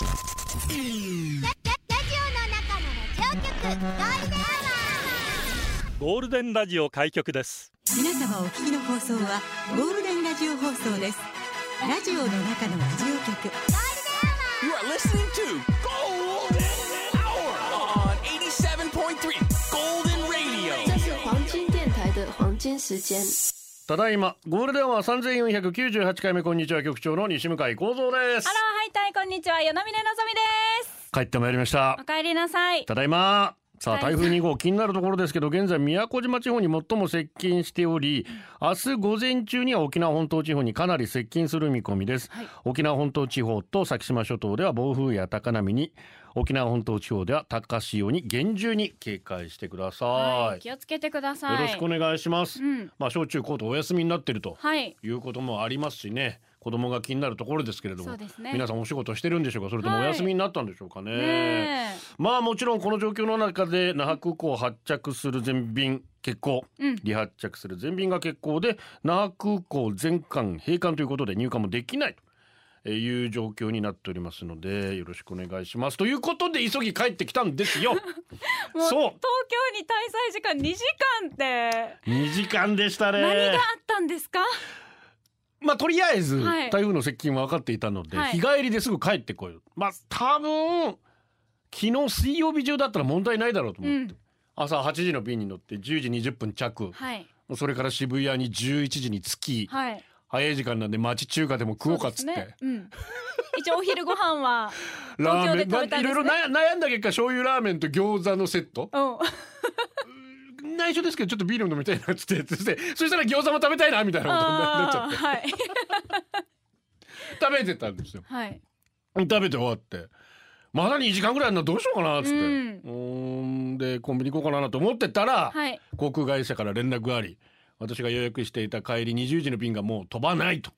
ゴールデンラジオ開局です。皆様お聞きの放送はゴールデンラジオ放送です。ラジオの中のラジオ局。You are listening to Golden Hour on 87.3 Golden Radio. 这是黄金电台的黄金时间。ただいまゴールデンは三千四百九十八回目こんにちは局長の西向井光三です。ハローハイタイこんにちは与那嶺のぞみです。帰ってまいりました。お帰りなさい。ただいま。さあはい。台風2号気になるところですけど現在宮古島地方に最も接近しており明日午前中には沖縄本島地方にかなり接近する見込みです、はい。沖縄本島地方と先島諸島では暴風や高波に沖縄本島地方では高潮に厳重に警戒してください、はい気をつけてください。よろしくお願いします、うん。まあ小中高とお休みになっているとはい。いうこともありますしね。子供が気になるところですけれども、ね。皆さんお仕事してるんでしょうか？それともお休みになったんでしょうかね,、ねまあもちろんこの状況の中で那覇空港を発着する全便欠航、うん。離発着する全便が欠航で那覇空港全館閉館ということで入館もできないという状況になっておりますのでよろしくお願いします。ということで急ぎ帰ってきたんですよ。そう。東京に滞在時間2時間って。2時間でしたね。何があったんですか？まあとりあえずはい。台風の接近は分かっていたので、はい。日帰りですぐ帰ってこよう。まあ多分昨日水曜日中だったら問題ないだろうと思って、うん。朝8時の便に乗って10時20分着、はい。それから渋谷に11時に着き、はい早い時間なんで町中華でも食おうかっつって、ね。うん。一応お昼ご飯は ラーメン、東京で食べたんですね。まあいろいろ悩悩んだ結果醤油ラーメンと餃子のセット。うん。内緒ですけどちょっとビール飲みたいなっつってそしてそしたら餃子も食べたいなみたいなことになっちゃって。はい。食べてたんですよ。はい。食べて終わって。まだ2時間ぐらいあるのどうしようかなっつって、うん。でコンビニ行こうかなと思ってたら、はい。航空会社から連絡があり私が予約していた帰り20時の便がもう飛ばないと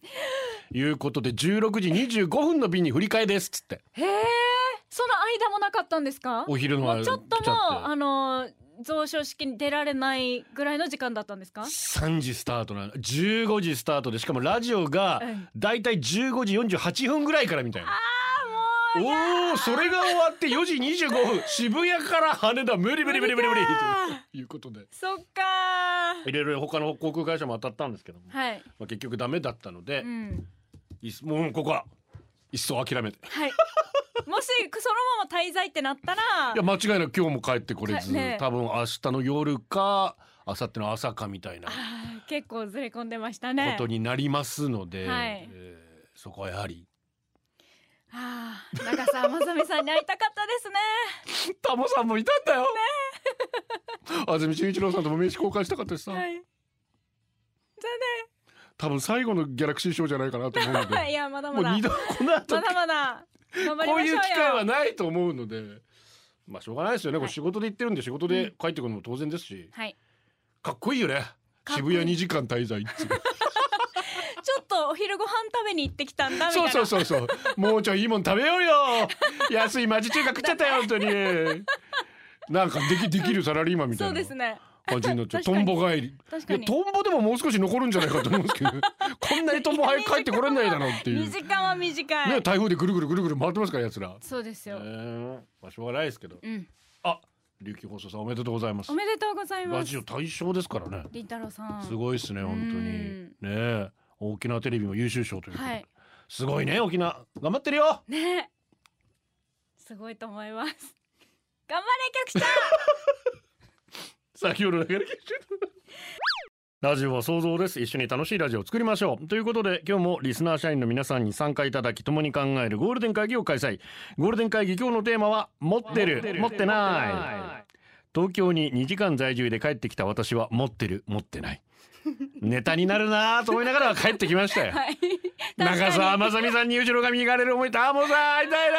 いうことで16時25分の便に振り替えですっつって。へえその間もなかったんですか？お昼の間ちょっともあの増床式に出られないぐらいの時間だったんですか？3時スタートなの15時スタートでしかもラジオがうんだいたい15時48分ぐらいからみたいな。うおおそれが終わって4時25分。渋谷から羽田無理無理無理無理無理。ということで。そっかいろいろ他の航空会社も当たったんですけども、はい、まあ、結局ダメだったのでう、ん、もうここは一層諦めて。はい。もしそのまま滞在ってなったらいや間違いなく今日も帰ってこれず、ね。多分明日の夜か明後日の朝かみたいな。結構ずれ込んでましたこねとになりますので、はい。えーそこはやはり。あー中澤まさみさんに会いたかったですね。タモさんもいたんだよ、安住紳一郎さんとも名刺交換したかったしさ、はい。多分最後のギャラクシー賞じゃないかなと思うので。いやまだまだ。もう二度この後まだまだ。こういう機会はないと思うので。まあしょうがないですよね、これはい仕事で行ってるんで仕事で帰ってくるのも当然ですし、はい。かっこいいよね。渋谷2時間滞在っつう。ちょっとお昼ご飯食べに行ってきたんだみたいそうなそうそうそう。もうちょいいいもん食べようよ。安い町中華食っちゃったよ本当に。なんかできできるサラリーマンみたそいうなですね。感じになっちゃう。トンボ帰り。いやトンボでももう少し残るんじゃないかと思うんですけど。こんなにトンボ早く帰ってこれないだろうっていう。2時間は短い、ね台風でぐるぐるぐるぐる回ってますから奴ら。そうですよ、えーまあしょうがないですけど。うん。あ琉球放送さんおめでとうございます。おめでとうございます。ラジオ大賞ですからね。りんたろーさん。すごいですね本当に。うん。ねえ沖縄テレビも優秀賞ということで、はい。すごいね沖縄。頑張ってるよ。ね。すごいと思います。頑張れ局長。先ほどだけでラジオは想像です。一緒に楽しいラジオを作りましょう。ということで今日もリスナー社員の皆さんに参加いただき共に考えるゴールデン会議を開催。ゴールデン会議今日のテーマは持ってる。持ってない。東京に2時間在住で帰ってきた私は持ってる。持ってないネタになるなと思いながら帰ってきましたよ。はい。長澤まさみさんに後ろ髪引かれる思いたあもうさ会いたいな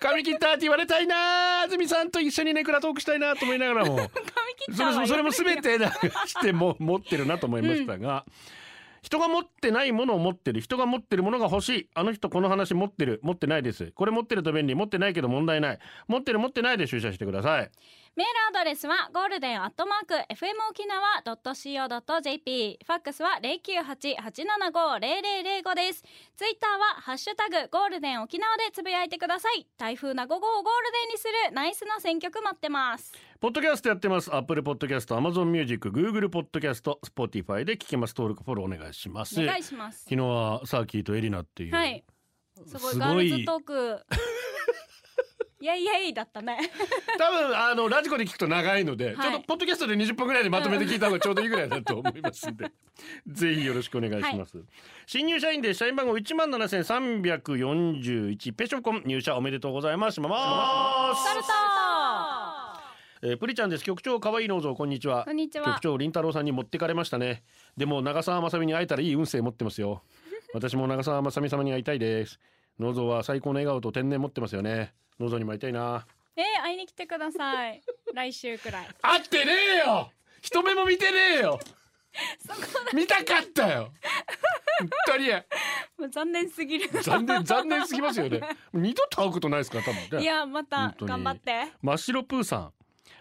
髪切ったって言われたいな。安住さんと一緒にネクラトークしたいなと思いながらも。髪切っそれそれも全てなしても持ってるなと思いましたが、人が持ってないものを持ってる。人が持ってるものが欲しい。あの人この話持ってる。持ってないです。これ持ってると便利。持ってないけど問題ない。持ってる持ってないで出社してくださいメールアドレスはゴールデンアットマーク FM 沖縄 .co.jp ファックスは098-875-0005です。ツイッターはハッシュタグゴールデン沖縄でつぶやいてください。台風な午後をゴールデンにする。ナイスな選曲待ってます。ポッドキャストやってます。 Apple Podcast、Amazon Music、Google Podcast、Spotify で聞けます。登録フォローお願いします。お願いします。昨日はサーキーとエリナっていう。はい。すごいすごい。ガールズトーク イエイイエイだったね。多分あのラジコで聞くと長いので、はい。ちょっとポッドキャストで20分ぐらいでまとめて聞いた方がちょうどいいぐらいだと思いますんで。ぜひよろしくお願いします、新入社員で社員番号1万7341ペショコン入社おめでとうございます。えープリちゃんです。局長可愛い農蔵こんにちは。こんにちは。局長林太郎さんに持ってかれましたね。でも長澤まさみに会えたらいい運勢持ってますよ。私も長澤まさみ様に会いたいです。農蔵は最高の笑顔と天然持ってますよね農蔵にも会いたいな。えー、会いに来てください。来週くらい。会ってねえよ。一目も見てねえよ。見たかったよ。本当にもう残念すぎる。残念残念すぎますよね。二度と会うことないですから多分ね。いやまた頑張って。真っ白プーさん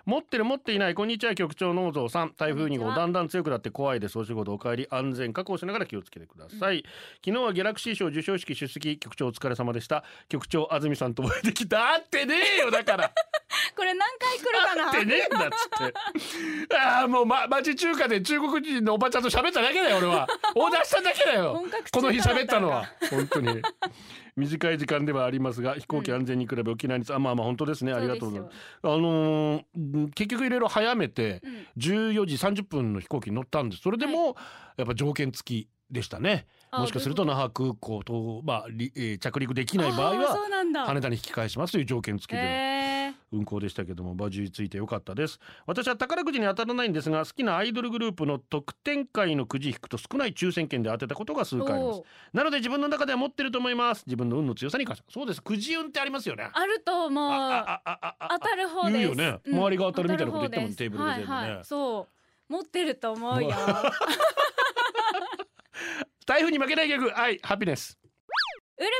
持ってる持っていない。こんにちは。局長農蔵さん。台風2こんにちは。号だんだん強くなって怖いです。お仕事お帰り安全確保しながら気をつけてください、昨日はギャラクシー賞授賞式出席局長お疲れ様でした。局長安住さんとお会いできた。会ってねえよだから。これ何回来るかな？会ってねえんだっつって。ああもう、ま、町中華で中国人のおばちゃんと喋っただけだよ俺は。オーダーしただけだよ。本格中この日喋ったのは。本当に短い時間ではありますが飛行機安全に比べ沖縄につ、あまあまあ本当ですね。ありがとうございます。あのーん結局いろいろ早めてうん。14時30分の飛行機に乗ったんです。それでもやっぱ条件付きでしたね。あもしかすると那覇空港と、まありえー着陸できない場合は羽田に引き返しますという条件付きで運行でしたけども馬重ついてよかったです。私は宝くじに当たらないんですが好きなアイドルグループの得点会のくじ引くと少ない抽選券で当てたことが数ー、回あります。なので自分の中では持ってると思います。自分の運の強さに感謝そうです。くじ運ってありますよね。あると思う。当たる方です言うよねうん周りが当たるみたいなこと言ってもテーブルで全部ねはいはい、そう持ってると思うよ台風に負けない逆はいハピネスうるまる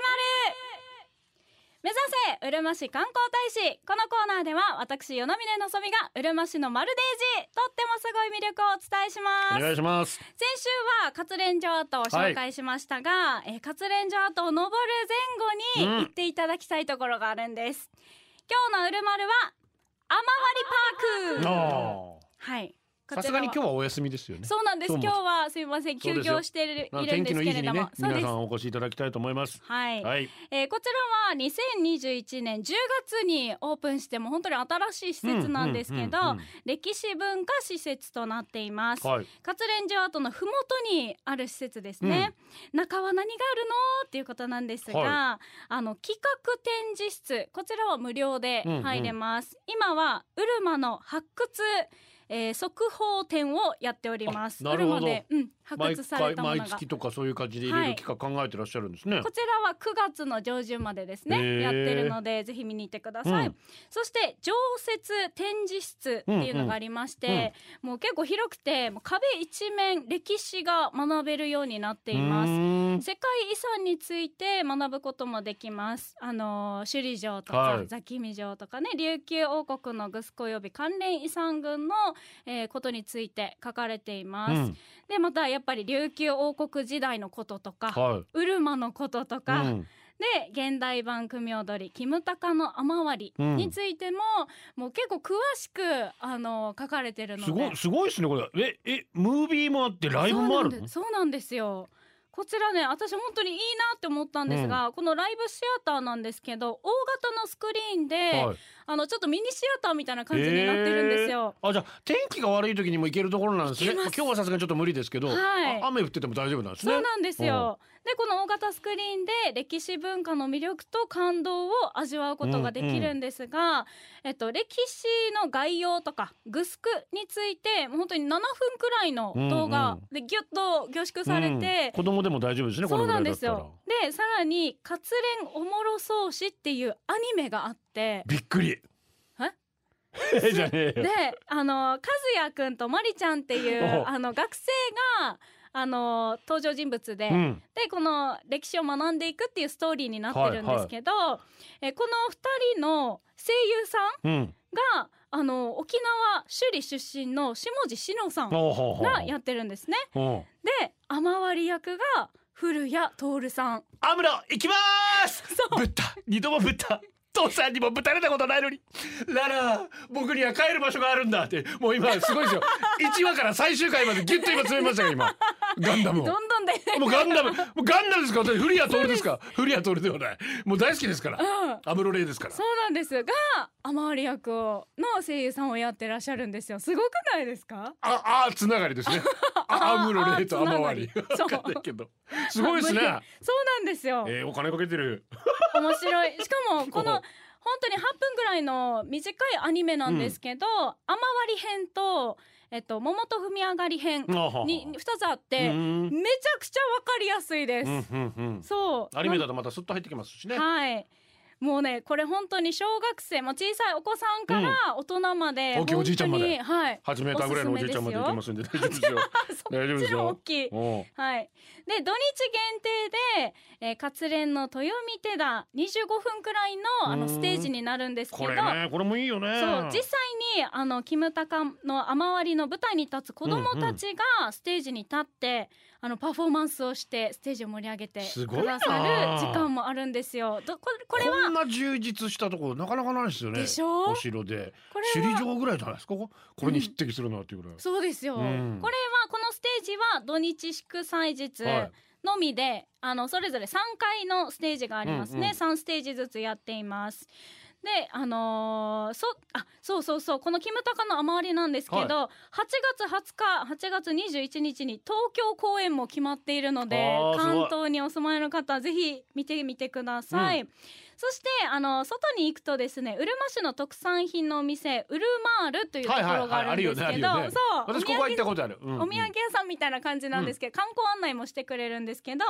目指せうるま市観光大使。このコーナーでは私与那嶺のぞみがうるま市のマルデージ。とってもすごい魅力をお伝えします。お願いします。先週は活連城跡を紹介しましたが、えー活連城跡を登る前後に行っていただきたいところがあるんです、今日のうるまるは雨割りパーク。あはい。ーさすがに今日ははお休みですよね。そうなんです。今日はすみません休業しているんですけれども、そうです。皆さんお越しいただきたいと思います。はい、はい。えーこちらは2021年10月にオープンしても本当に新しい施設なんですけど、うんうんうん歴史文化施設となっています、はい。活連城跡のふもとにある施設ですね、中は何があるのっていうことなんですが、はあの企画展示室こちらは無料で入れます、今はうるまの発掘えー、速報展をやっております。あなるほど。うん、発毎掘され回たものが。毎月とかそういう感じでいろいろ企画考えてらっしゃるんですね、こちらは9月の上旬までですねやってるのでぜひ見に行ってください、うん。そして常設展示室っていうのがありまして、もう結構広くてもう壁一面歴史が学べるようになっています世界遺産について学ぶこともできます。あの首里城とか、はい。座喜味城とかね、琉球王国のグスコ及び関連遺産群の、えーことについて書かれています。うん。でまたやっぱり琉球王国時代のこととか、はウルマのこととい、か、うん。で現代版組踊りキムタカの雨割りについても、もう結構詳しくあの書かれてるので。すごいすごいですねこれ。ええムービーもあってライブもあるそうなんですよこちらね私本当にいいなって思ったんですが、このライブシアターなんですけど大型のスクリーンで、はいあのちょっとミニシアターみたいな感じになってるんですよ。あじゃあ天気が悪い時にも行けるところなんですね。ま今日はさすがにちょっと無理ですけど、はい。あ雨降ってても大丈夫なんですね。そうなんですよ。でこの大型スクリーンで歴史文化の魅力と感動を味わうことができるんですが、えっと歴史の概要とかグスクについてもう本当に7分くらいの動画でギュッと凝縮されて、うん。子供でも大丈夫ですねこそうないんですよ。でさらに「活連おもろそうし」っていうアニメがあってびっくり。え？じゃねえよ。であの和也くんとまりちゃんっていうおあの学生があの登場人物で、うん。でこの歴史を学んでいくっていうストーリーになってるんですけど、えこの2人の声優さんうん。があの沖縄首里出身の下地志乃さんがやってるんですね。で雨割り役が古谷徹さん。アムロ行きます！そう。ぶった。二度もぶった父さんにもぶたれたことないのに。ララ僕には帰る場所があるんだって。もう今すごいですよ。1話から最終回までギュッと今詰めましたよ今。ガンダムを。どんどんで。もうガンダム。もうガンダムですか？私古谷徹ですか？古谷徹ではない。もう大好きですから。うん。アムロレイですから。そうなんです。が雨割り役をの声優さんをやってらっしゃるんですよ。すごくないですか？ああつながりですね。あアムロレイとアマワリあつながり。わかんないけど。すごいですね。そうなんですよ。えー、お金かけてる。面白い。しかもこの本当に8分ぐらいの短いアニメなんですけど、雨割り編とえっと桃と踏み上がり編に2つあってうんめちゃくちゃわかりやすいです、うんうんうん。そう。アニメだとまたスッと入ってきますしね。はいもうねこれ本当に小学生も小さいお子さんから大人まで、大きいおじいちゃんまで。はい。8メーターぐらいのおじいちゃんまで行ってますんで 大丈夫ですよ。大丈夫ですそっちの大よきい。はい、で土日限定で、えー、活連の豊見手だ25分くらいのあうん。のステージになるんですけど。これねこれもいいよね。そう実際にあのキムタカの雨割りの舞台に立つ子どもたちがステージに立って、あのパフォーマンスをしてステージを盛り上げてくださる時間もあるんですよ。どこれこれこはんな充実したところなかなかないですよね。でしょ？お城で。首里城ぐらいじゃないですか？ここ？れに匹敵するなっていうぐらい、そうですよ、うん。これはこのステージは土日祝祭日はい。のみで、あのそれぞれ3回のステージがありますね、うんうん3ステージずつやっていますであのーそあそうそうそうこのキムタカの雨割りなんですけど、8月20日8月21日に東京公演も決まっているので関東にお住まいの方ぜひ見てみてください、うそしてあの外に行くとですねうるま市の特産品のお店ウルマールというところがあるんですけど、私ここは行ったことある、うんうん。お土産屋さんみたいな感じなんですけど、観光案内もしてくれるんですけど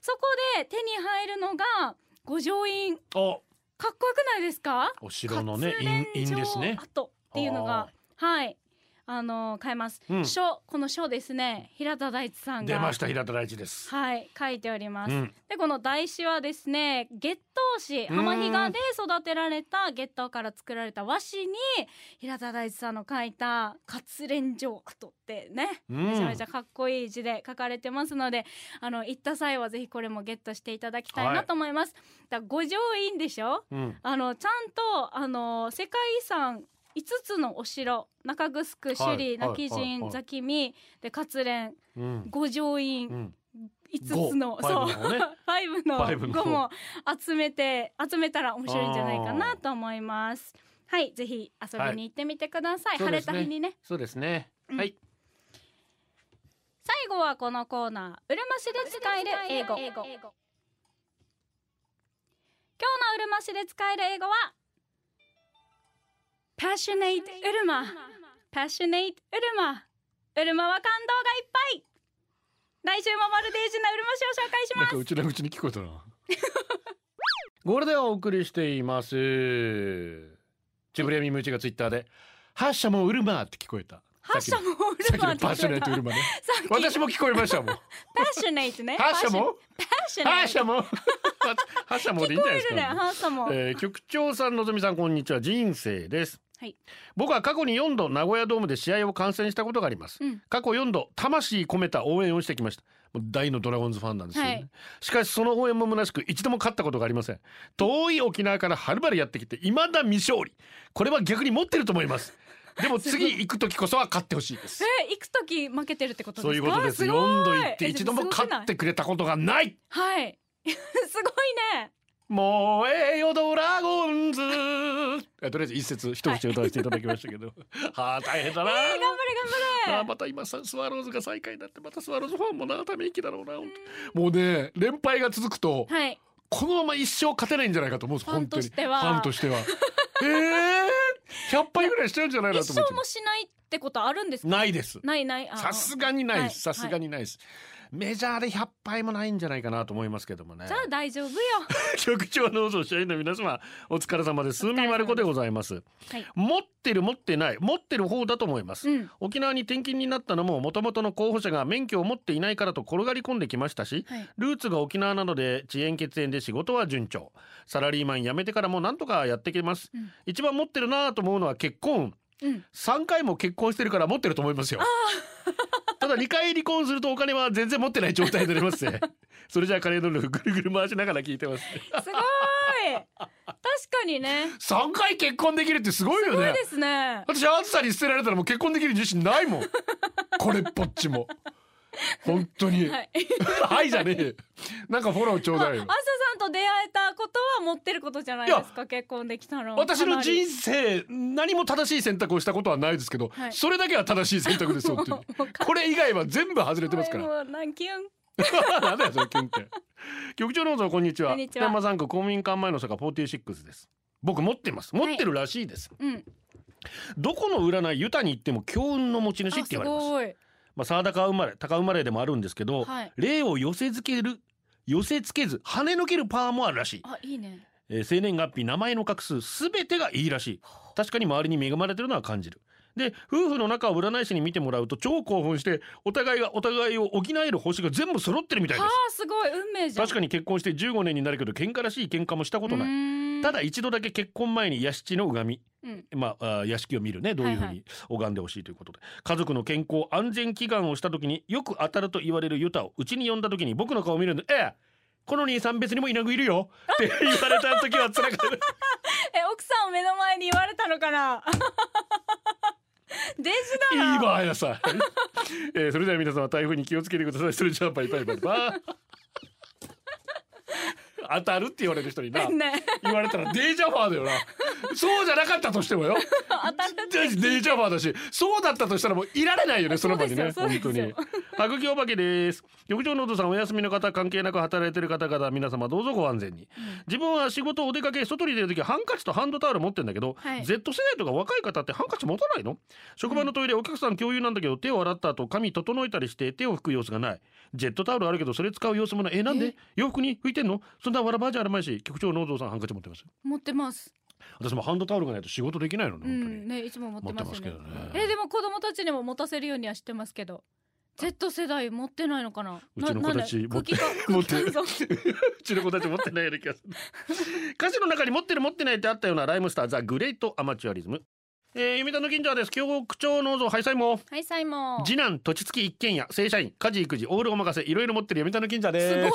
そこで手に入るのが五条院。おかっこよくないですか？お城のね印印ですね。っていうのが。はいあの買えます、うん。書この書ですね。平田大地さんが。出ました平田大地です、はい書いております、うん。でこの台紙はですね月桃市浜比嘉で育てられた月桃から作られた和紙に平田大地さんの書いた活連城跡ってね、うん。めちゃめちゃかっこいい字で書かれてますのであの行った際はぜひこれもゲットしていただきたいなと思います、だから五条院でしょ？うん。あのちゃんとあの世界遺産5つのお城中城首里、はい今帰はいはい。仁座喜味で活連うん。五条院、うん。5つの五。そう。ファイブのね。ファイブのファイブの。5も集めて集めたら面白いんじゃないかなと思います。はいぜひ遊びに行ってみてください、晴れそうですね。た日にねそうですね、うん。はい。最後はこのコーナーうるま市で使える英語。今日のうるま市で使える英語は Passionate うるま Passionate うるまうるまは感動がいっぱい来週もマルデージなうるま市を紹介しますなんかうちのうちに聞こえたな。ゴールデンをお送りしています。ジブリアミムーチがツイッターでハッシャもウルマーって聞こえた。ハッシャもうさっるまきのパッショネートウルマね私も聞こえましたもん。パッショハッネシャもハッシャも でいいんじゃないですか、ハッシャも、えー局長さんのぞみさんこんにちは。人生ですはい。僕は過去に4度名古屋ドームで試合を観戦したことがあります、うん。過去4度魂込めた応援をしてきました。もう大のドラゴンズファンなんですよね、はい。しかしその応援も虚しく一度も勝ったことがありません。遠い沖縄からはるばるやってきて未だ未勝利。これは逆に持ってると思います。でも次行く時こそは勝ってほしいです。え行く時負けてるってことですか？そういうことです。すごい4度行ってえ一度も勝ってくれたことがない。はい。すごいねもうええよドラゴンズ。えとりあえず一節一口歌わせていただきましたけど、はあ大変だな、えー、頑張れ頑張れ。あーまた今さスワローズが最下位になってまたスワローズファンもなため息だろうなもうね連敗が続くとはい。このまま一生勝てないんじゃないかと思うんですファン本当にとしては。ファンとしては。え えー、100敗ぐらいしちゃうんじゃないな一と思って。生もしないってことあるんですか？ないです。ないないあさすがにない。さすがにないです、メジャーで100杯もないんじゃないかなと思いますけどもね。じゃあ大丈夫よ。局長の総社員の皆様お疲れ様です。すみまる子でございます。はい。持ってる持ってない持ってる方だと思います、うん。沖縄に転勤になったのも元々の候補者が免許を持っていないからと転がり込んできましたし、はい。ルーツが沖縄なので遅延血縁で仕事は順調。サラリーマン辞めてからもなんとかやっていけます、うん。一番持ってるなと思うのは結婚。うん。3回も結婚してるから持ってると思いますよただ2回離婚するとお金は全然持ってない状態になりますね。それじゃあ金のルーぐるぐる回しながら聞いてます。すごい。確かにね。3回結婚できるってすごいよね。そうですね。私暑さに捨てられたらもう結婚できる自信ないもん。これっぽっちも本当に。はい。はいじゃねえ。なんかフォローちょうだいよ。朝さんと出会えたことは持ってることじゃないですか結婚できたの。私の人生生何も正しい選択をしたことはないですけど、はい。それだけは正しい選択ですよって これ以外は全部外れてますから。もうなんキュン。なんだよそれキュンって局長のぞこんにちは。こんにちは。山3区公民館前の坂46です。僕持ってます。持ってるらしいです、うん。どこの占いユタに行っても強運の持ち主ってあす言われますごいまあ沢高生まれ高生まれでもあるんですけど、はい。霊を寄せ付ける寄せ付けず跳ね抜けるパワーもあるらしい、あいいね。えー生年月日名前の画数すべてがいいらしい。確かに周りに恵まれてるのは感じるで夫婦の仲を占い師に見てもらうと超興奮してお互いがお互いを補える星が全部揃ってるみたいではあすすごい。運命じゃん。確かに結婚して15年になるけど喧嘩らしい喧嘩もしたことない。いただ一度だけ結婚前に屋敷の拝み。うん。まあ、屋敷を見るねどういうふうはいはに拝んでほしいということで、家族の健康安全祈願をした時によく当たると言われるユタをうちに呼んだ時に僕の顔を見るんで「ええこの兄さん別にも稲ぐいるよ」って言われた時は辛かった。え奥さんを目の前に言われたのかな？デジだないい場合やさ、えー、それでは皆様台風に気をつけてください。それじゃあバイバイバイバイ。当たるって言われる人にな。ね。言われたらデージャファーだよなそうじゃなかったとしてもよ。当たるって。デージャファーだし。そうだったとしたらもういられないよねその場にね本当に。白木お化けです。局長のお父さんお休みの方関係なく働いてる方々皆様どうぞご安全に、自分は仕事お出かけ外に出る時はハンカチとハンドタオル持ってんだけど、はい。Z 世代とか若い方ってハンカチ持たないの？職場のトイレお客さん共有なんだけど手を洗った後髪整えたりして手を拭く様子がない。ジェットタオルあるけどそれ使う様子もない。えなんで？洋服に拭いてんの？そんなわらばじゃあるまいし局長のお父さんハンカチ持ってます。持ってます私もハンドタオルがないと仕事できないのねう本当に、んねいつも持ってますけどね。えでも子供たちにも持たせるようにはしてますけど。Z 世代持ってないのかな？うちの子たち持ってる空気が うちの子たち持ってないような気がする。歌詞の中に持ってる持ってないってあったようなライムスターザ・グレート・アマチュアリズム。えー、読谷の近所はです。局長のぞハイサイもはいサイモン次男土地付き一軒家正社員家事育児オールお任せいろいろ持ってる読谷の近所です。すご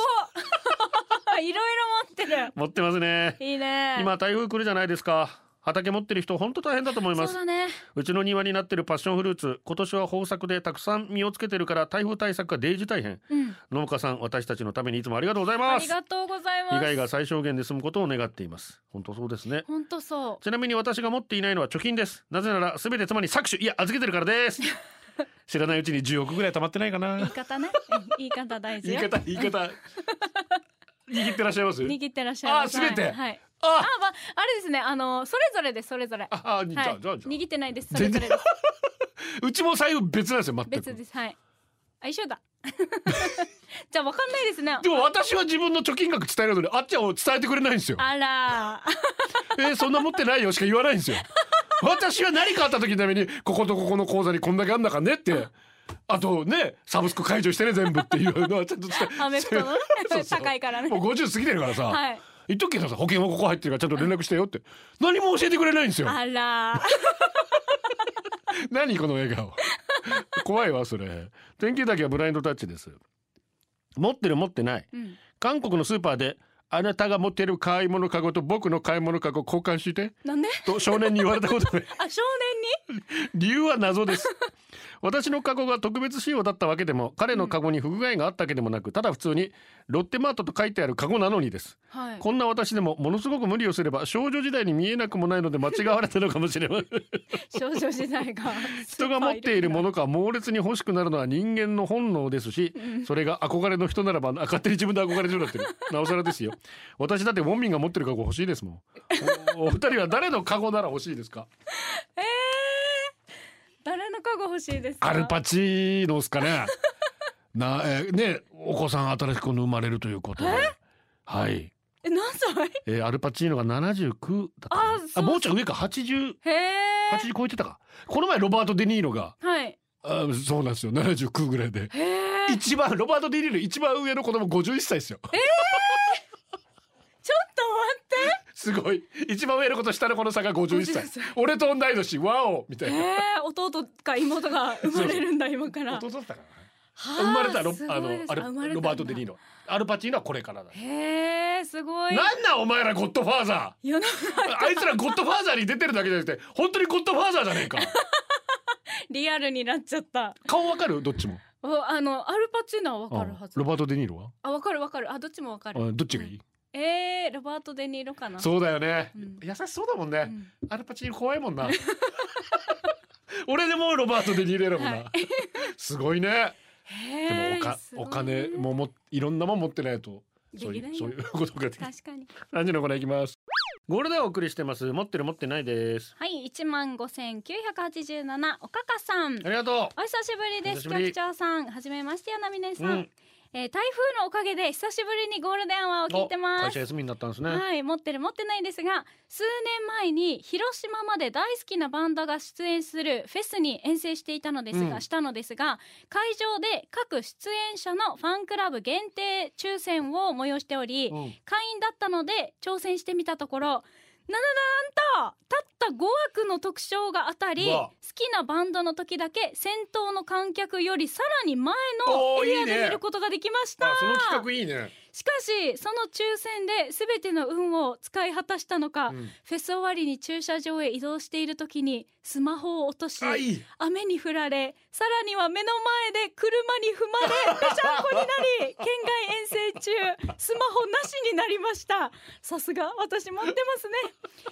いいろいろ持ってる。持ってますね。いいね。今台風来るじゃないですか。畑持ってる人本当大変だと思います。そうだね。うちの庭になってるパッションフルーツ今年は豊作でたくさん実をつけてるから台風対策がデージ大変。うん。農家さん私たちのためにいつもありがとうございあます。りがとうございます。被害が最小限で済むことを願っています。本当そうですね。本当そう。ちなみに私が持っていないのは貯金です。なぜなら全て妻に搾取。いや預けてるからです。知らないうちに10億ぐらい貯まってないかな。言い方ね。うん言い方大事よ。言い方言い方握ってらっしゃいます？握ってらっしゃいます。あ全て？はい。はいあ！あ、まあ、あれですね、あの、それぞれです、それぞれ。ああじゃあはい、じゃあじゃあ。握ってないです、それぞれです。うちも財布別なんですよ全く。別です、はい。あ、一緒だ。じゃあ、わかんないですね。でも私は自分の貯金額伝えるのにあっちは伝えてくれないんですよ。あら。えーそんな持ってないよしか言わないんですよ。私は何かあった時のためにこことここの口座にこんだけあんだからねってあとねサブスク解除してね全部っていうのはちょっと アメフトの 高いからね。もう50過ぎてるからさ、はい。言っとくけどさ保険はここ入ってるからちゃんと連絡してよって。何も教えてくれないんですよ。あら。何この笑顔。怖いわそれ。天気だけはブラインドタッチです。持ってる持ってない。うん。韓国のスーパーであなたが持ってる買い物カゴと僕の買い物カゴ交換して。なんで？と少年に言われたことないあ、少年に？理由は謎です私のカゴが特別仕様だったわけでも彼のカゴに不具合があったわけでもなくただ普通にロッテマートと書いてあるカゴなのにですはい。こんな私でもものすごく無理をすれば少女時代に見えなくもないので間違われたのかもしれません 少女時代が。人が持っているものが猛烈に欲しくなるのは人間の本能ですし、それが憧れの人ならばあ勝手に自分で憧れるようになってるなおさらですよ私だってウォンミンが持ってるカゴ欲しいですもんおお二人は誰のカゴなら欲しいですか？えー。誰のカゴ欲しいですか？アルパチーノですかね。な、えーねお子さん新しく生まれるということで。はい、え何歳？えーアルパチーノが79だったあそうもうちょい上か。8080へえ超えてたか。この前ロバート・デ・ニーロがはい。あそうなんですよ。79ぐらいで。へえ一番ロバート・デ・ニーロ一番上の子供51歳ですよ。ちょっと待ってすごい。一番上の子と下の子の差が51歳。51歳。俺と同い年。ワオ。みたいな。へえ弟か妹が生まれるんだ今から。弟だったかな。は生まれたロあのあれロバート・デ・ニーロアルパチーノはこれからだへえすごい。なんなんお前らゴッドファーザー。あいつらゴッドファーザーに出てるだけじゃなくて本当にゴッドファーザーじゃねえか。リアルになっちゃった。顔わかる？どっちも。おあのアルパチーノはわかるはず。あロバート・デ・ニーロは？あわかるわかる。あどっちもわかる。あどっちがいい、えー、ロバート・デ・ニーロかな。そうだよね、うん。優しそうだもんね、うん。アルパチーノ怖いもんな。俺でもロバート・デ・ニーロ選ぶな、はい。すごいね。へでもおかお金ももいろんなもん持ってないと。でそういうそういうことができ確かに。何時のコーナーいきます。ゴールデンお送りしてます。持ってる持ってないです。はい一万五千九百八十七おかかさん。ありがとお久しぶりです。局長さんはじめましてやなみねさん、うんえー台風のおかげで久しぶりにゴールデンアワーを聞いておます。会社休みになったんですね、はい持ってる持ってないですが数年前に広島まで大好きなバンドが出演するフェスに遠征していたのですが、うん。したのですが会場で各出演者のファンクラブ限定抽選を催しており、うん。会員だったので挑戦してみたところなんとたった5枠の特賞が当たり好きなバンドの時だけ先頭の観客よりさらに前のエリアいいね。で見ることができました。あその企画いいね、しかしその抽選で全ての運を使い果たしたのか、うん。フェス終わりに駐車場へ移動している時にスマホを落とし雨に降られさらには目の前で車に踏まれ ぺちゃんこになり県外遠征中スマホなしになりました。さすが私持ってますね。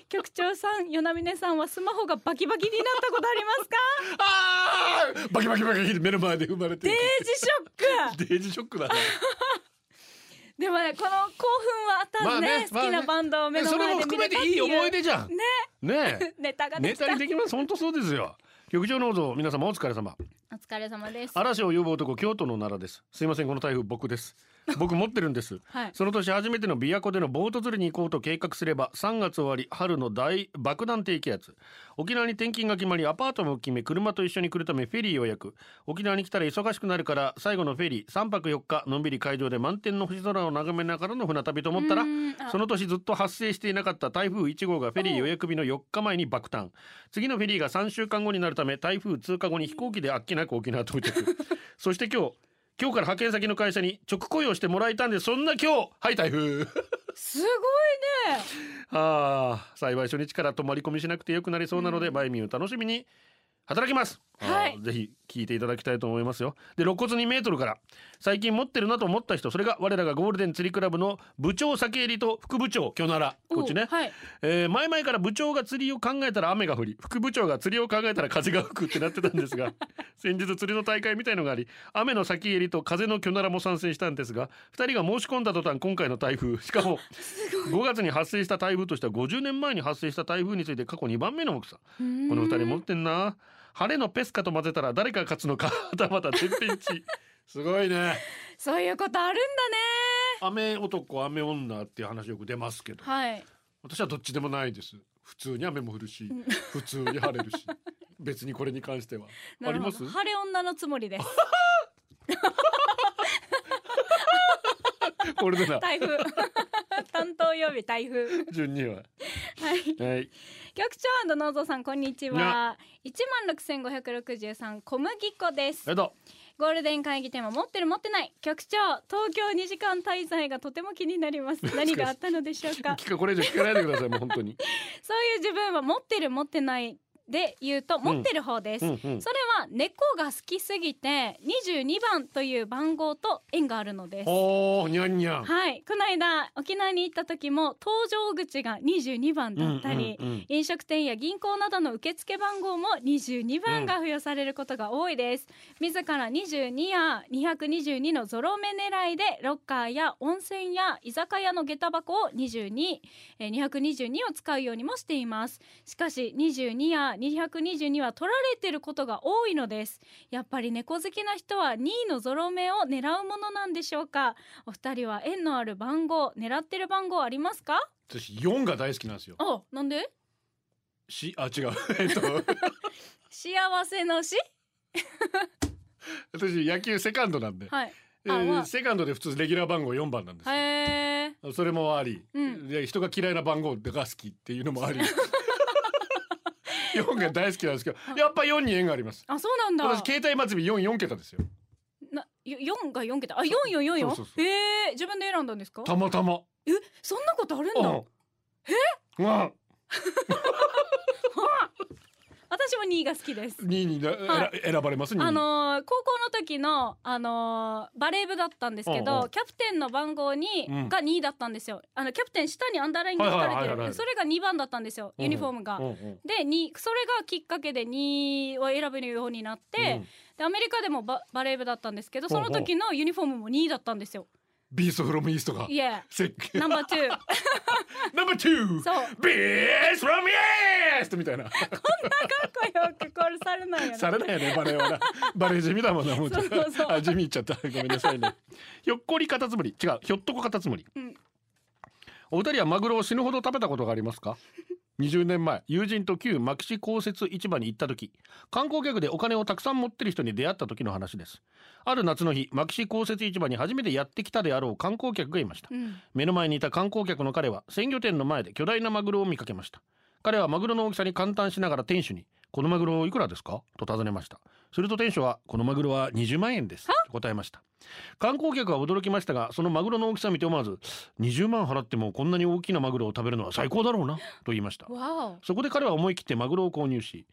局長さん与那峰さんはスマホがバキバキになったことありますか？あーバキバキバキ目の前で生まれてデージショック。デージショックだねでもねこの興奮はあったんですね、まあね好きなバンドを目のそれ前も含めで見れたっていう。ていい思い出じゃん。ねね ネタがえネできた。タにできます。本当そうですよ。局長のぞ皆様お疲れ様。お疲れ様です。嵐を呼ぶ男京都の奈良です。すいませんこの台風僕です僕持ってるんです。はい。その年初めての琵琶湖でのボート釣りに行こうと計画すれば3月終わり春の大爆弾低気圧沖縄に転勤が決まりアパートも決め車と一緒に来るためフェリー予約。沖縄に来たら忙しくなるから最後のフェリー3泊4日のんびり海上で満天の星空を眺めながらの船旅と思ったらその年ずっと発生していなかった台風1号がフェリー予約日の4日前に爆誕。次のフェリーが3週間後になるため台風通過後に飛行機であっけなく沖縄到着。そして今日今日から派遣先の会社に直雇用してもらえたんでそんな今日はい台風すごいね。ああ幸い初日から泊まり込みしなくてよくなりそうなので、バイミュー楽しみに働きます、はい。ぜひ聞いていただきたいと思いますよ。で肋骨2メートルから。最近持ってるなと思った人それが我らがゴールデン釣りクラブの部長酒入りと副部長今日ならこっちね、おはい。えー前々から部長が釣りを考えたら雨が降り副部長が釣りを考えたら風が吹くってなってたんですが 先日釣りの大会みたいのがあり雨の先襟と風のキョナラも参戦したんですが2人が申し込んだ途端今回の台風しかも5月に発生した台風としては50年前に発生した台風について過去2番目の大きさこの2人持ってんな晴れのペスカと混ぜたら誰が勝つのか はたまた天変地すごいね。そういうことあるん雨男雨女っていう話よく出ますけど。だねはい。私はどっちでもないです。普通に雨も降るし普通に晴れるし。別にこれに関しては。あります？ど晴れ女のつもりです これでな。台風。担当曜日台風。順には。はい。はい。局長ノーゾーさんこんにちは。な一万六千五百六十三小麦粉です。えっとゴールデン会議テーマ持ってる持ってない。局長東京2時間滞在がとても気になります。何があったのでしょうか。聞かこれ以上聞かないでくださいもう本当に。そういう自分は持ってる持ってないで言うと持ってる方です、うんうん。それは猫が好きすぎて22番という番号と縁があるのです。おーにゃんにゃん。はい。この間沖縄に行った時も搭乗口が22番だったり、うんうんうん飲食店や銀行などの受付番号も22番が付与されることが多いです、自ら22や222のゾロ目狙いでロッカーや温泉や居酒屋の下駄箱を22、えー222を使うようにもしています。しかし22や222は取られてることが多いのです。やっぱり猫好きな人は2位のゾロ目を狙うものなんでしょうか？お二人は縁のある番号狙ってる番号ありますか？私4が大好きなんですよ。あなんで？しあ違う。えっと。幸せのし？私野球セカンドなんで、はい。えーセカンドで普通レギュラー番号4番なんですそれもあり、うん。で人が嫌いな番号が好きっていうのもあり4が大好きなんですけどやっぱ4に縁があります。あそうなんだ。私携帯末尾44桁ですよ。な4が4桁？あ四四四四そうそうそうへえ自分で選んだんですか？たまたま。えそんなことあるんだ。うん。うん私も2位が好きです。2位にな、は選選ばれます？2位あのー高校の時の、あのーバレー部だったんですけうんうん。どキャプテンの番号に、うん。が2位だったんですよ。あのキャプテン下にアンダーラインが書かれてるそれが2番だったんですよ。ユニフォームが。うんうんでにそれがきっかけで2位を選べるようになって、でアメリカでもババレー部だったんですけどその時のユニフォームも2位だったんですよ。ビーストフロムイーストがいえせっナンバー2ナンバー2そう。ビーストフロムイーストみたいな。かっこよくコールされないよね。されないよねバレーはな。バレー地味だもんなもうそうそうそう。あ地味言っちゃった。ごめんなさいね。ひょっこりカタツムリ違うひょっとこカタツムリ、うん。お二人はマグロを死ぬほど食べたことがありますか？20年前友人と旧牧志公設市場に行った時観光客でお金をたくさん持ってる人に出会った時の話です。ある夏の日牧志公設市場に初めてやってきたであろう観光客がいました。うん。目の前にいた観光客の彼は鮮魚店の前で巨大なマグロを見かけました。彼はマグロの大きさに感嘆しながら店主に「このマグロいくらですか?」と尋ねましたすると店主は「このマグロは20万円です」と答えました。観光客は驚きましたがそのマグロの大きさを見て思わず「20万払ってもこんなに大きなマグロを食べるのは最高だろうな」と言いました。そこで彼は思い切ってマグロを購入し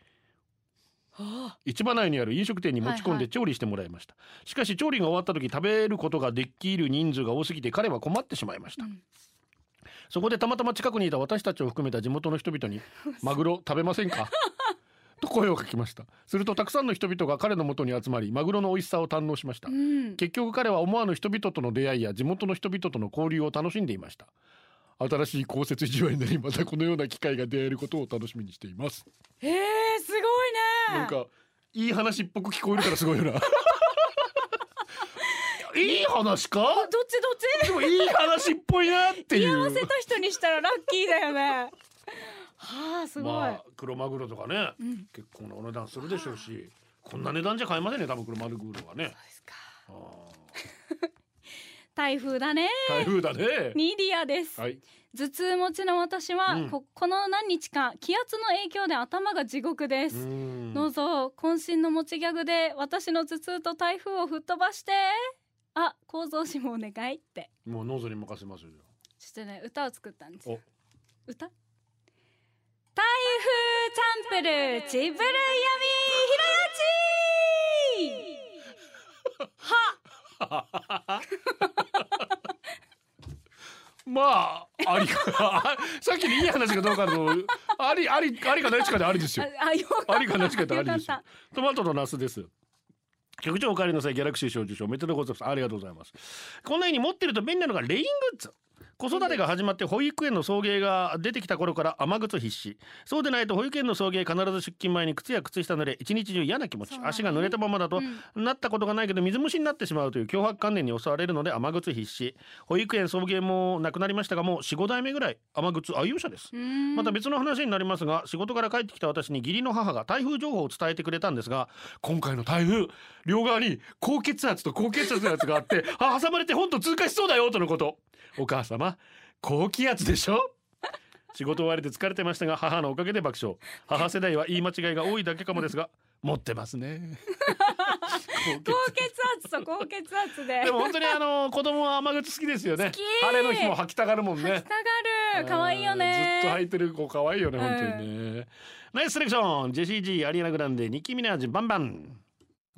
市場内にある飲食店に持ち込んはいはい。で調理してもらいました、しかし調理が終わった時食べることができる人数が多すぎて彼は困ってしまいました、うん。そこでたまたま近くにいた私たちを含めた地元の人々に「マグロ食べませんか?」と声をかけました。するとたくさんの人々が彼の元に集まりマグロの美味しさを堪能しました、うん。結局彼は思わぬ人々との出会いや地元の人々との交流を楽しんでいました。新しい公設市場になりまたこのような機会が出会えることを楽しみにしています。えー、すごいね。なんかいい話っぽく聞こえるからすごいよな。いい話か？どっちどっち？でもいい話っぽいなっていう。合わせた人にしたらラッキーだよね。はあすごい。まあ黒マグロとかね、うん結構なお値段するでしょうしこんな値段じゃ買えませんね多分黒マグロはねですかあ 台風だね。ー台風だねミディアです。はい頭痛持ちの私は、うんここの何日か気圧の影響で頭が地獄でうす。んどうぞ渾身の持ちギャグで私の頭痛と台風を吹っ飛ばして。あ、幸三氏もお願いって。もうノーゾーに任せますよちょっとね歌を作ったんですよ。お歌？台風チャンプルーチブルヤミひろやち。まあありか。さっきのいい話かどうかのありありありかなしかでありですよ。あ、あよ。ありかなしかでありですよ。トマトのナスです。局長お帰りなさいギャラクシー賞受賞おめでとうございます。ありがとうございます。こんなように持ってると便利なのがレイングッズ子育てが始まって保育園の送迎が出てきた頃から雨靴必至。そうでないと保育園の送迎必ず出勤前に靴や靴下濡れ一日中嫌な気持ち。足が濡れたままだと、なったことがないけど水虫になってしまうという脅迫観念に襲われるので雨靴必至。保育園送迎もなくなりましたがもう45代目ぐらい雨靴愛用者です。また別の話になりますが仕事から帰ってきた私に義理の母が台風情報を伝えてくれたんですが今回の台風両側に高血圧と高血圧のやつがあってあ挟まれて本当通過しそうだよとのことお母様高気圧でしょ？仕事終わりで疲れてましたが母のおかげで爆笑。母世代は言い間違いが多いだけかもですが持ってますね。高高血血圧と高血圧で。でも本当にあの子供は雨靴好きですよね。晴れの日も履きたがるもんね。たがる。可愛いよね。ずっと履いてる子可愛いよね本当にね、ナイスセレクション。ジェシー G アリアナグランデニッキーミナージュバンバン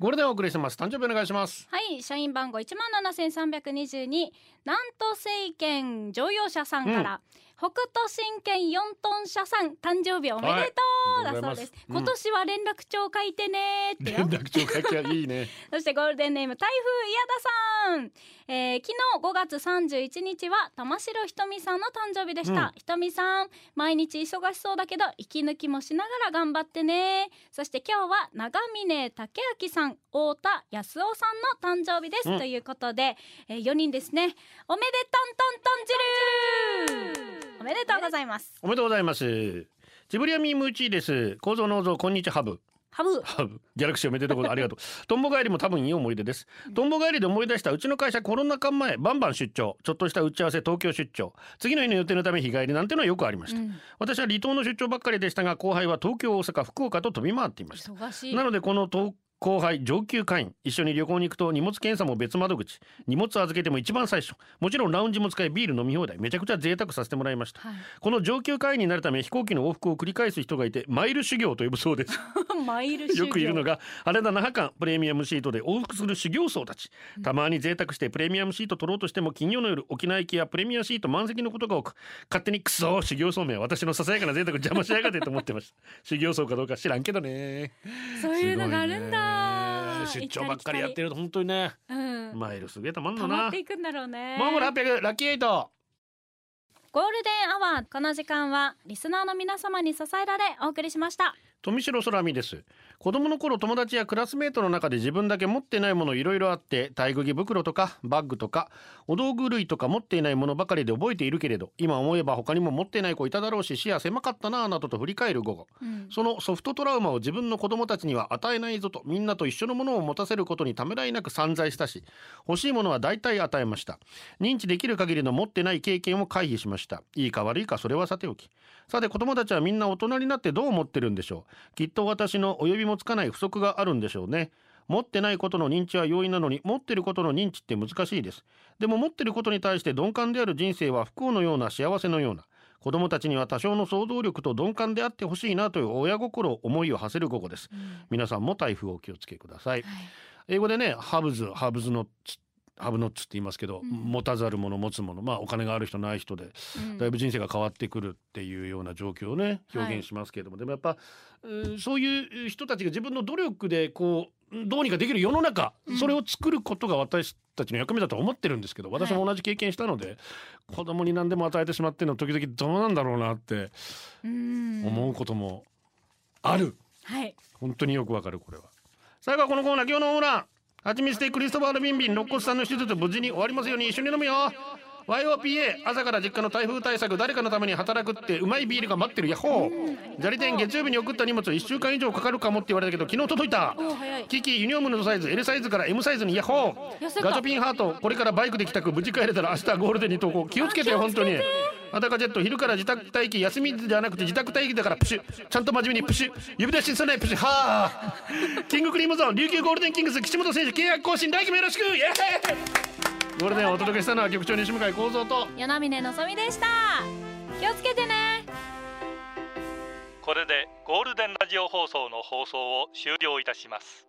これでお送りしてます。誕生日お願いします。はい社員番号一万七千三百二十二。南都政権乗用車さんから、北斗神拳4トン社さん誕生日おめでとう、はい。だそうです、うん。今年は連絡帳書いてねってよ連絡帳書きはいいね。そしてゴールデンネーム台風嫌ださん、えー昨日5月31日は玉城ひとみさんの誕生日でした、うん。ひとみさん毎日忙しそうだけど息抜きもしながら頑張ってねそして今日は長峰武明さん太田康夫さんの誕生日です、うん。ということで、えー、4人ですね。おめでとんとんとん汁おめでとうございます。おめでとうございます。ジブリアミームーチーです。構造農造こんにちはハブ。ハブ。ハブ。ギャラクシーおめでとうございます。ありがとう。トンボ帰りも多分いい思い出です。トンボ帰りで思い出したうちの会社コロナ禍前バンバン出張。ちょっとした打ち合わせ東京出張。次の日の予定のため日帰り。なんてのはよくありました、うん。私は離島の出張ばっかりでしたが後輩は東京大阪福岡と飛び回っていました。忙しい。なのでこのと後輩上級会員一緒に旅行に行くと荷物検査も別窓口。荷物預けても一番最初。もちろんラウンジも使いビール飲み放題めちゃくちゃ贅沢させてもらいました。はい。この上級会員になるため飛行機の往復を繰り返す人がいてマイル修行と呼ぶそうです。マイル修行。よくいるのが羽田那覇間プレミアムシートで往復する修行僧たち。たまに贅沢してプレミアムシート取ろうとしても金曜の夜沖縄行きやプレミアムシート満席のことが多く勝手にクソ修行僧めは私のささやかな贅沢邪魔しやがってと思ってました。修行僧かどうか知らんけどね。そういうのがあるんだ、出張ばっかりやってると本当にねうん。マイルすげえたまんの溜まなっていくんだろうね。モンゴル800ラッキーエイト。ゴールデンアワーこの時間はリスナーの皆様に支えられお送りしました。富城空美です子供の頃友達やクラスメートの中で自分だけ持ってないものいろいろあって体育着袋とかバッグとかお道具類とか持っていないものばかりで覚えているけれど今思えば他にも持ってない子いただろうし視野狭かったなぁなどと振り返る午後。うん。そのソフトトラウマを自分の子供たちには与えないぞとみんなと一緒のものを持たせることにためらいなく散財したし欲しいものは大体与えました。認知できる限りの持ってない経験を回避しました。いいか悪いかそれはさておき。さて子供たちはみんな大人になってどう思ってるんでしょう。きっと私の及びもつかない不足があるんでしょうね。持ってないことの認知は容易なのに持ってることの認知って難しいです。でも持ってることに対して鈍感である人生は不幸のような幸せのような。子供たちには多少の想像力と鈍感であってほしいなという親心思いを馳せる午後です。皆さんも台風をお気をつけください。英語でねハブズハブズのハブノッツって言いますけど、うん。持たざる者持つ者まあお金がある人ない人でうん。だいぶ人生が変わってくるっていうような状況をね表現しますけれども、でもやっぱ、うんそういう人たちが自分の努力でこうどうにかできる世の中、うん。それを作ることが私たちの役目だと思ってるんですけど私も同じ経験したので、子供に何でも与えてしまってるの時々どうなんだろうなってうん。思うこともある、はい。本当によくわかるこれは。最後はこのコーナー今日のホームランはちみつでクリストファール・ビンビン肋骨さんの手術無事に終わりますように一緒に飲むよ。YOPA 朝から実家の台風対策誰かのために働くってうまいビールが待ってるヤッホー。砂利店月曜日に送った荷物1週間以上かかるかもって言われたけど昨日届いた。キキユニオムのサイズ L サイズから M サイズにヤッホー。ガチャピンハートこれからバイクで帰宅無事帰れたら明日ゴールデンに投稿。気をつけてよ本当にアタカジェット昼から自宅待機休みじゃなくて自宅待機だからプシュ。ちゃんと真面目にプシュ。指出しすないプシュ。はあ。キングクリームゾーン。琉球ゴールデンキングス岸本選手契約更新来期もよろしく。イエーイ。ゴールデンをお届けしたのは局長西向井幸三と与那嶺のぞみでした。気をつけてね。これでゴールデンラジオ放送の放送を終了いたします